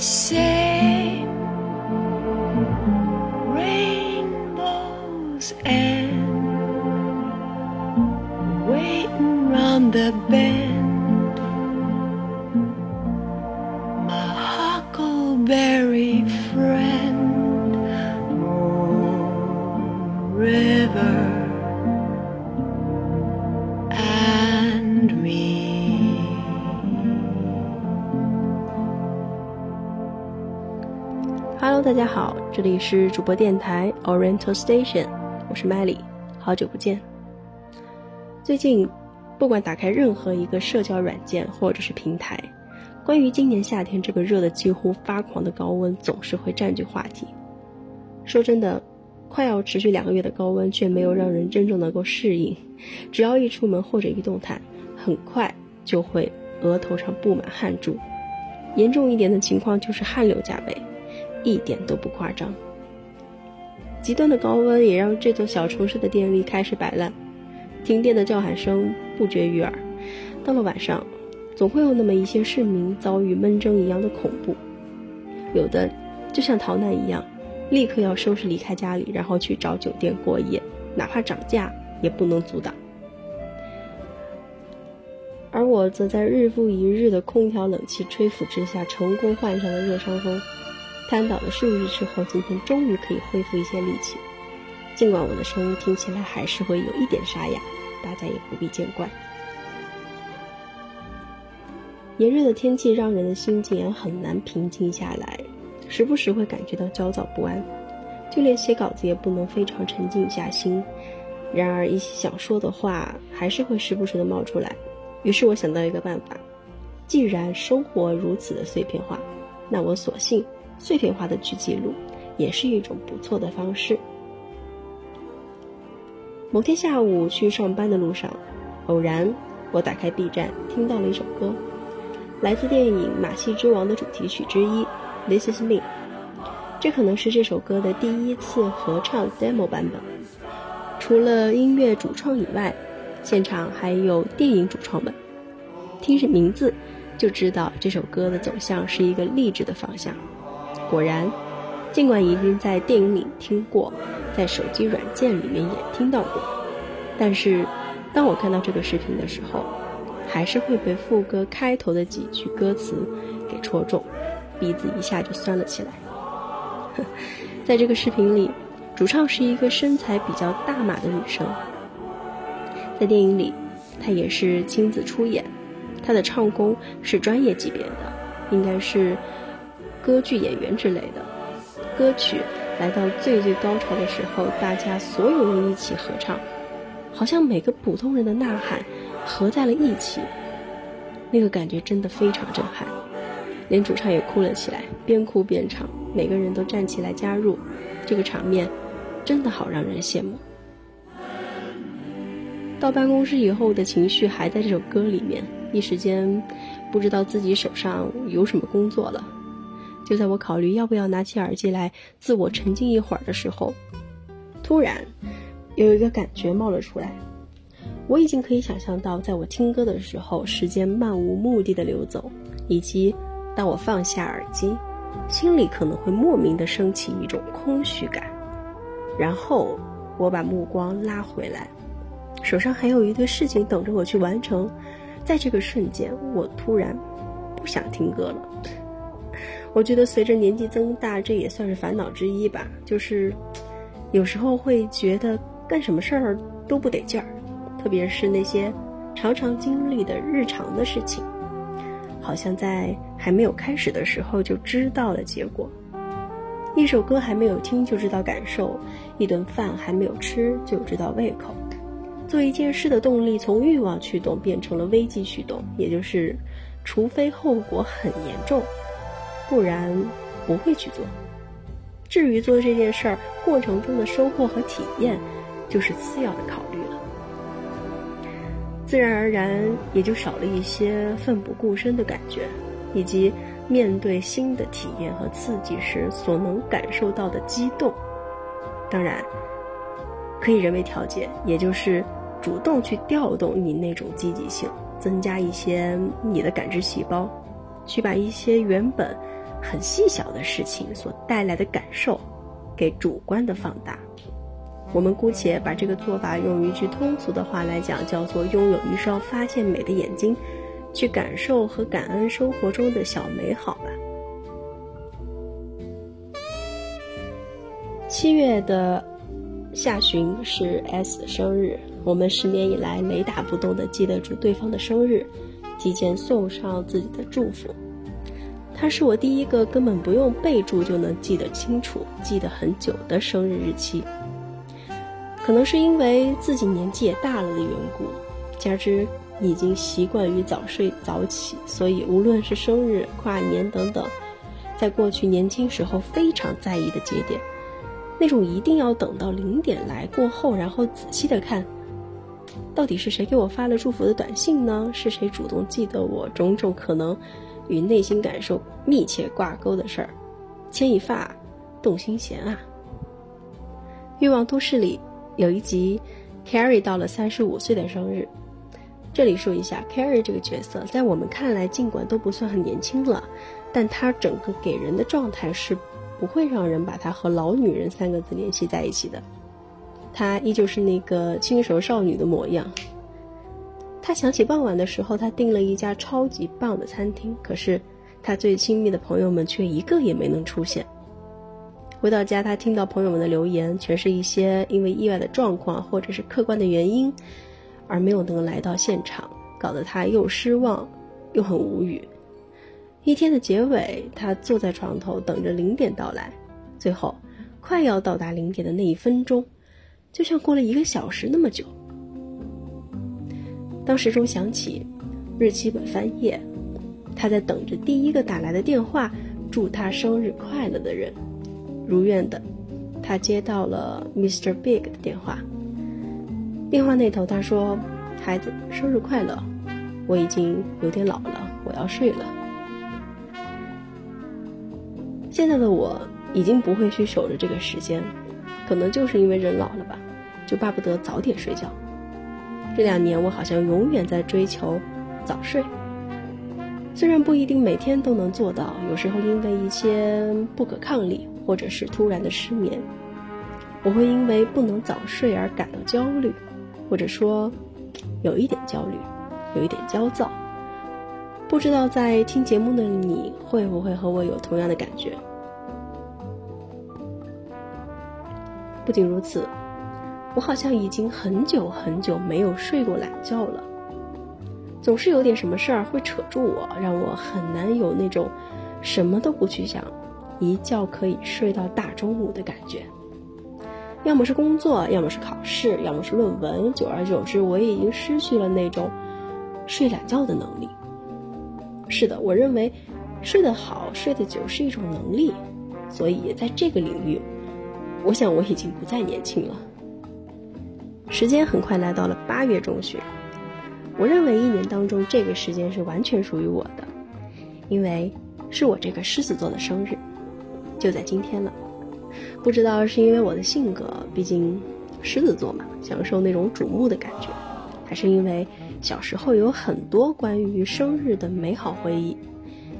say 大家好，这里是主播电台 Oriental Station，我是麦里，好久不见。最近，不管打开任何一个社交软件或者是平台，关于今年夏天这个热的几乎发狂的高温，总是会占据话题。说真的，快要持续两个月的高温，却没有让人真正能够适应。只要一出门或者一动弹，很快就会额头上布满汗珠，严重一点的情况就是汗流浃背。一点都不夸张。极端的高温也让这座小城市的电力开始摆烂，停电的叫喊声不绝于耳。到了晚上，总会有那么一些市民遭遇闷蒸一样的恐怖，有的就像逃难一样，立刻要收拾离开家里，然后去找酒店过夜，哪怕涨价也不能阻挡。而我则在日复一日的空调冷气吹拂之下，成功患上了热伤风。瘫倒了数日之后，今天终于可以恢复一些力气。尽管我的声音听起来还是会有一点沙哑，大家也不必见怪。炎热的天气让人的心情也很难平静下来，时不时会感觉到焦躁不安，就连写稿子也不能非常沉静下心。然而，一些想说的话还是会时不时的冒出来。于是我想到一个办法：既然生活如此的碎片化，那我索性。碎片化的去记录，也是一种不错的方式。某天下午去上班的路上，偶然我打开 B 站，听到了一首歌，来自电影《马戏之王》的主题曲之一《This Is Me》。这可能是这首歌的第一次合唱 demo 版本。除了音乐主创以外，现场还有电影主创们。听着名字就知道这首歌的走向是一个励志的方向。果然，尽管已经在电影里听过，在手机软件里面也听到过，但是当我看到这个视频的时候，还是会被副歌开头的几句歌词给戳中，鼻子一下就酸了起来。在这个视频里，主唱是一个身材比较大码的女生，在电影里，她也是亲自出演，她的唱功是专业级别的，应该是。歌剧演员之类的歌曲来到最最高潮的时候，大家所有人一起合唱，好像每个普通人的呐喊合在了一起，那个感觉真的非常震撼，连主唱也哭了起来，边哭边唱，每个人都站起来加入，这个场面真的好让人羡慕。到办公室以后的情绪还在这首歌里面，一时间不知道自己手上有什么工作了。就在我考虑要不要拿起耳机来自我沉浸一会儿的时候，突然有一个感觉冒了出来。我已经可以想象到，在我听歌的时候，时间漫无目的的流走，以及当我放下耳机，心里可能会莫名的升起一种空虚感。然后我把目光拉回来，手上还有一堆事情等着我去完成。在这个瞬间，我突然不想听歌了。我觉得随着年纪增大，这也算是烦恼之一吧。就是有时候会觉得干什么事儿都不得劲儿，特别是那些常常经历的日常的事情。好像在还没有开始的时候就知道了结果。一首歌还没有听就知道感受，一顿饭还没有吃就知道胃口。做一件事的动力从欲望驱动变成了危机驱动，也就是除非后果很严重，不然不会去做。至于做这件事儿过程中的收获和体验，就是次要的考虑了。自然而然也就少了一些奋不顾身的感觉，以及。面对新的体验和刺激时所能感受到的激动，当然可以人为调节，也就是主动去调动你那种积极性，增加一些你的感知细胞，去把一些原本很细小的事情所带来的感受给主观的放大。我们姑且把这个做法用一句通俗的话来讲，叫做拥有一双发现美的眼睛。去感受和感恩生活中的小美好吧。七月的下旬是 S 的生日，我们十年以来雷打不动的记得住对方的生日，提前送上自己的祝福。他是我第一个根本不用备注就能记得清楚、记得很久的生日日期。可能是因为自己年纪也大了的缘故，加之。已经习惯于早睡早起，所以无论是生日、跨年等等，在过去年轻时候非常在意的节点，那种一定要等到零点来过后，然后仔细的看，到底是谁给我发了祝福的短信呢？是谁主动记得我种种可能与内心感受密切挂钩的事儿，牵一发动心弦啊！欲望都市里有一集，Carrie 到了三十五岁的生日。这里说一下，Carrie 这个角色，在我们看来，尽管都不算很年轻了，但她整个给人的状态是不会让人把她和老女人三个字联系在一起的。她依旧是那个轻熟少女的模样。她想起傍晚的时候，她订了一家超级棒的餐厅，可是她最亲密的朋友们却一个也没能出现。回到家，她听到朋友们的留言，全是一些因为意外的状况或者是客观的原因。而没有能来到现场，搞得他又失望，又很无语。一天的结尾，他坐在床头等着零点到来，最后，快要到达零点的那一分钟，就像过了一个小时那么久。当时钟响起，日期本翻页，他在等着第一个打来的电话，祝他生日快乐的人。如愿的，他接到了 Mr. Big 的电话。电话那头，他说：“孩子，生日快乐！我已经有点老了，我要睡了。现在的我已经不会去守着这个时间，可能就是因为人老了吧，就巴不得早点睡觉。这两年，我好像永远在追求早睡，虽然不一定每天都能做到，有时候因为一些不可抗力，或者是突然的失眠，我会因为不能早睡而感到焦虑。”或者说，有一点焦虑，有一点焦躁。不知道在听节目的你会不会和我有同样的感觉？不仅如此，我好像已经很久很久没有睡过懒觉了。总是有点什么事儿会扯住我，让我很难有那种什么都不去想，一觉可以睡到大中午的感觉。要么是工作，要么是考试，要么是论文。久而久之，我也已经失去了那种睡懒觉的能力。是的，我认为睡得好、睡得久是一种能力。所以在这个领域，我想我已经不再年轻了。时间很快来到了八月中旬，我认为一年当中这个时间是完全属于我的，因为是我这个狮子座的生日，就在今天了。不知道是因为我的性格，毕竟狮子座嘛，享受那种瞩目的感觉，还是因为小时候有很多关于生日的美好回忆，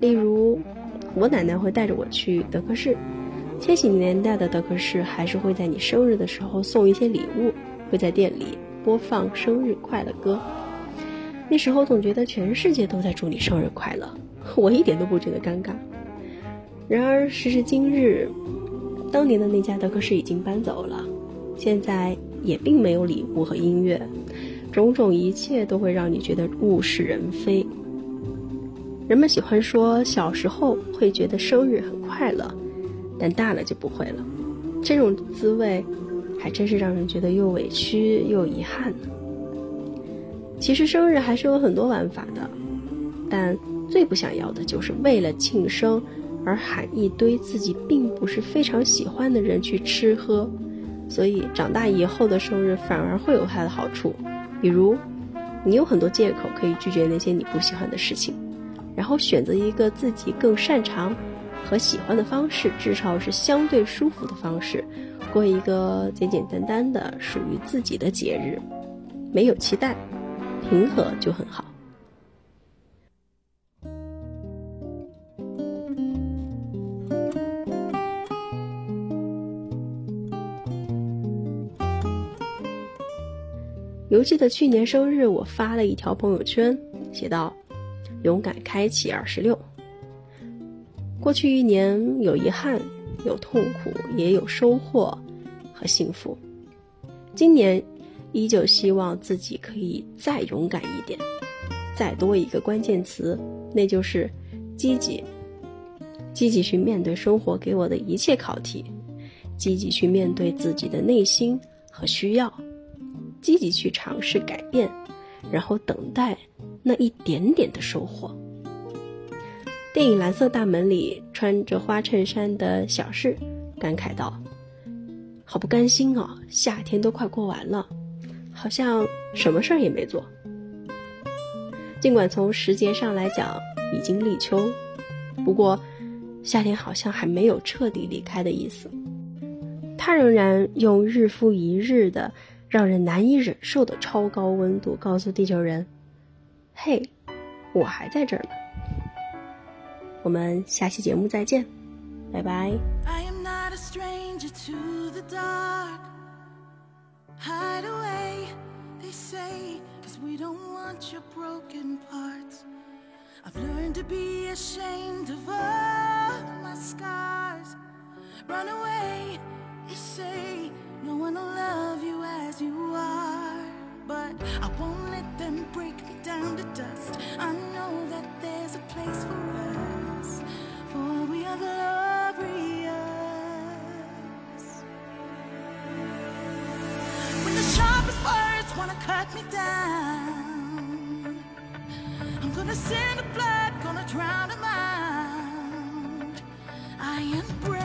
例如我奶奶会带着我去德克士，千禧年代的德克士还是会在你生日的时候送一些礼物，会在店里播放生日快乐歌，那时候总觉得全世界都在祝你生日快乐，我一点都不觉得尴尬。然而时至今日。当年的那家德克士已经搬走了，现在也并没有礼物和音乐，种种一切都会让你觉得物是人非。人们喜欢说小时候会觉得生日很快乐，但大了就不会了。这种滋味，还真是让人觉得又委屈又遗憾呢。其实生日还是有很多玩法的，但最不想要的就是为了庆生而喊一堆自己并不是非常喜欢的人去吃喝。所以长大以后的生日反而会有它的好处，比如，你有很多借口可以拒绝那些你不喜欢的事情，然后选择一个自己更擅长和喜欢的方式，至少是相对舒服的方式，过一个简简单单的属于自己的节日，没有期待，平和就很好。犹记得去年生日，我发了一条朋友圈，写道：“勇敢开启二十六。”过去一年有遗憾，有痛苦，也有收获和幸福。今年依旧希望自己可以再勇敢一点，再多一个关键词，那就是积极。积极去面对生活给我的一切考题，积极去面对自己的内心和需要。积极去尝试改变，然后等待那一点点的收获。电影《蓝色大门》里穿着花衬衫的小世感慨道：“好不甘心啊，夏天都快过完了，好像什么事儿也没做。尽管从时节上来讲已经立秋，不过夏天好像还没有彻底离开的意思，他仍然用日复一日的。”让人难以忍受的超高温度，告诉地球人：“嘿，我还在这儿呢。”我们下期节目再见，拜拜。No one will love you as you are. But I won't let them break me down to dust. I know that there's a place for us, gonna send a flood, gonna drown mind. I am brave,